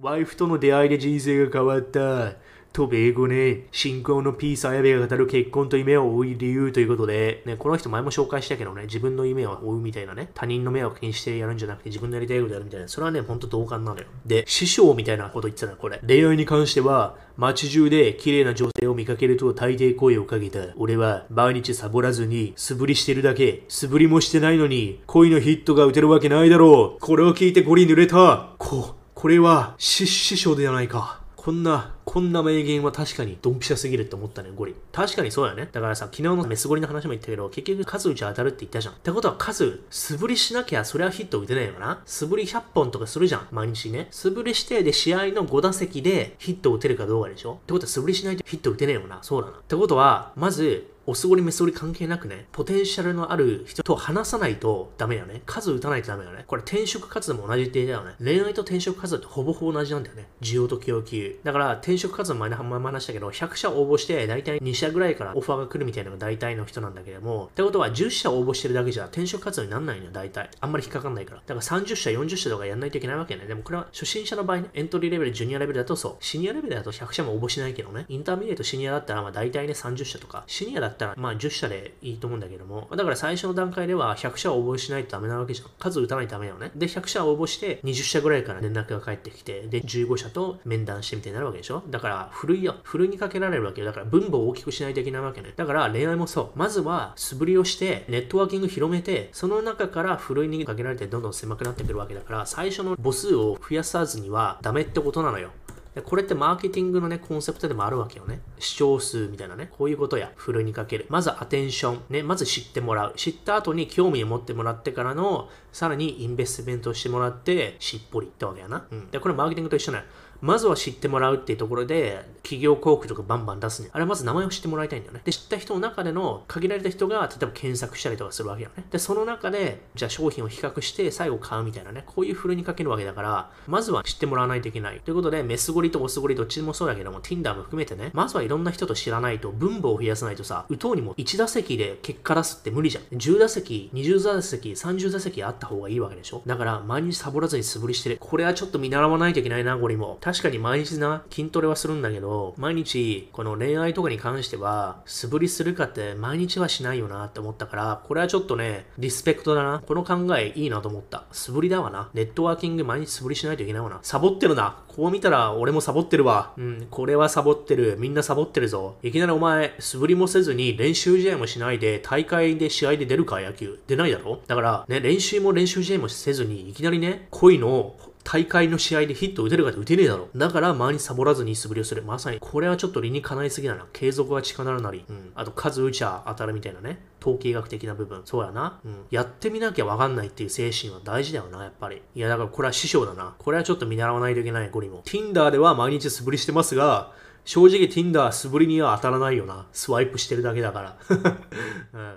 ワイフとの出会いで人生が変わった。と米語ね、信仰の P さやべが語る結婚と夢を追う理由ということで、ね、この人前も紹介したけどね、自分の夢を追うみたいなね、他人の目を気にしてやるんじゃなくて自分のやりたいことやるみたいな、それはね、ほんと同感なのよ。で、師匠みたいなこと言ってたの、これ。恋愛に関しては、街中で綺麗な女性を見かけると大抵声をかけた。俺は毎日サボらずに素振りしてるだけ。素振りもしてないのに恋のヒットが打てるわけないだろう。これを聞いてゴリ濡れた。こう、これは師師匠ではないか。こんな、こんな名言は確かにドンピシャすぎるって思ったね、ゴリ。確かにそうだよね。だからさ、昨日のメスゴリの話も言ったけど、結局数打ち当たるって言ったじゃん。ってことは数、素振りしなきゃそれはヒット打てないよな？素振り100本とかするじゃん、毎日ね。素振りして、で、試合の5打席でヒット打てるかどうかでしょ？ってことは素振りしないとヒット打てねえよな？そうだな。ってことは、まず、オスゴリメスゴリ関係なくね、ポテンシャルのある人と話さないとダメよね。数打たないとダメよね。これ転職活動も同じ点だよね。恋愛と転職活動ってほぼほぼ同じなんだよね。需要と供給。だから転職活動前に前も話したけど、100社応募して大体2社ぐらいからオファーが来るみたいなのが大体の人なんだけども、ってことは10社応募してるだけじゃ転職活動にならないのよ、大体。あんまり引っかかんないから。だから30社、40社とかやんないといけないわけね。でもこれは初心者の場合ね、エントリーレベル、ジュニアレベルだとそう。シニアレベルだと100社も応募しないけどね。 intermediate、シニアだったらまあ大体ね30社とか、シニアだったらまあ10社でいいと思うんだけども、だから最初の段階では100社応募しないとダメなわけじゃん。数打たないとダメよね。で、100社応募して20社ぐらいから連絡が返ってきて、で、15社と面談してみたいになるわけでしょだから、ふるいよ。ふるいにかけられるわけよ。だから、分母を大きくしないといけないわけね。だから、恋愛もそう。まずは、素振りをして、ネットワーキング広めて、その中からふるいにかけられてどんどん狭くなってくるわけだから、最初の母数を増やさずにはダメってことなのよ。でこれってマーケティングのね、コンセプトでもあるわけよね。視聴数みたいなね。こういうことや。フルにかける。まずアテンション。ね。まず知ってもらう。知った後に興味を持ってもらってからの、さらにインベストメントをしてもらって、しっぽりってわけやな。うん。で、これマーケティングと一緒なの。まずは知ってもらうっていうところで、企業広告とかバンバン出すね。あれまず名前を知ってもらいたいんだよね。で、知った人の中での限られた人が、例えば検索したりとかするわけよね。で、その中で、じゃあ商品を比較して最後買うみたいなね。こういうフルにかけるわけだから、まずは知ってもらわないといけない。ということで、メスゴリとオスゴリどっちもそうだけども、Tinder も含めてね、まずはいろんな人と知らないと、分母を増やさないとさ、打とうにも1打席で結果出すって無理じゃん。10打席、20打席、30打席あった方がいいわけでしょ？だから、毎日サボらずに素振りしてる。これはちょっと見習わないといけないな、ゴリも。確かに毎日な、筋トレはするんだけど、毎日、この恋愛とかに関しては、素振りするかって毎日はしないよなって思ったから、これはちょっとね、リスペクトだな。この考えいいなと思った。素振りだわな。ネットワーキング毎日素振りしないといけないわな。サボってるな。こう見たら俺ももサボってるわ。うん、これはサボってる。みんなサボってるぞ。いきなりお前、素振りもせずに練習試合もしないで、大会で試合で出るか野球。出ないだろ？だから、ね、練習も練習試合もせずに、いきなりね、恋の大会の試合でヒット打てるかって打てねえだろ。だから、毎日サボらずに素振りをする。まさに、これはちょっと理にかないすぎだな。継続は力なり。うん。あと、数打ちゃ当たるみたいなね。統計学的な部分。そうやな。うん。やってみなきゃわかんないっていう精神は大事だよな、やっぱり。いや、だからこれは師匠だな。これはちょっと見習わないといけない、ゴリも。Tinder では毎日素振りしてますが、正直 Tinder 素振りには当たらないよな。スワイプしてるだけだから。うん